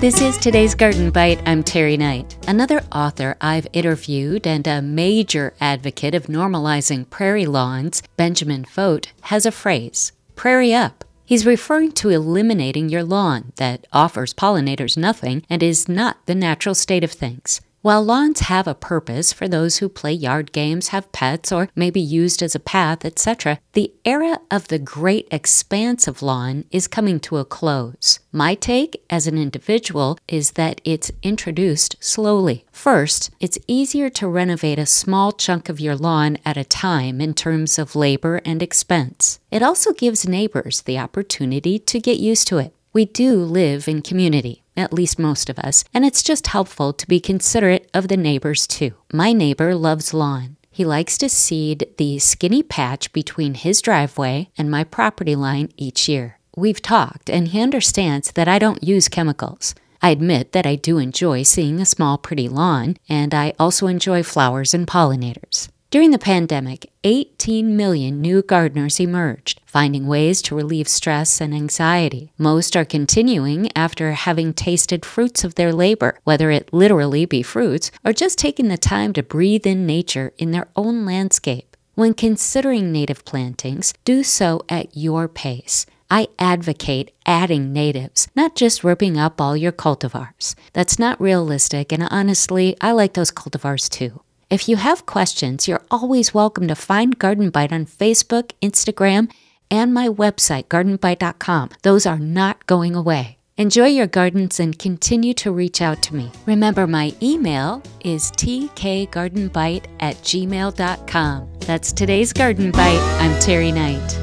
This is today's Garden Bite. I'm Terry Knight. Another author I've interviewed and a major advocate of normalizing prairie lawns, Benjamin Vogt, has a phrase prairie up. He's referring to eliminating your lawn that offers pollinators nothing and is not the natural state of things. While lawns have a purpose for those who play yard games, have pets, or may be used as a path, etc., the era of the great expanse of lawn is coming to a close. My take as an individual is that it's introduced slowly. First, it's easier to renovate a small chunk of your lawn at a time in terms of labor and expense. It also gives neighbors the opportunity to get used to it. We do live in community at least most of us, and it's just helpful to be considerate of the neighbors too. My neighbor loves lawn. He likes to seed the skinny patch between his driveway and my property line each year. We've talked, and he understands that I don't use chemicals. I admit that I do enjoy seeing a small, pretty lawn, and I also enjoy flowers and pollinators. During the pandemic, 18 million new gardeners emerged, finding ways to relieve stress and anxiety. Most are continuing after having tasted fruits of their labor, whether it literally be fruits or just taking the time to breathe in nature in their own landscape. When considering native plantings, do so at your pace. I advocate adding natives, not just ripping up all your cultivars. That's not realistic, and honestly, I like those cultivars too. If you have questions, you're always welcome to find Garden Bite on Facebook, Instagram, and my website, gardenbite.com. Those are not going away. Enjoy your gardens and continue to reach out to me. Remember, my email is tkgardenbite at gmail.com. That's today's Garden Bite. I'm Terry Knight.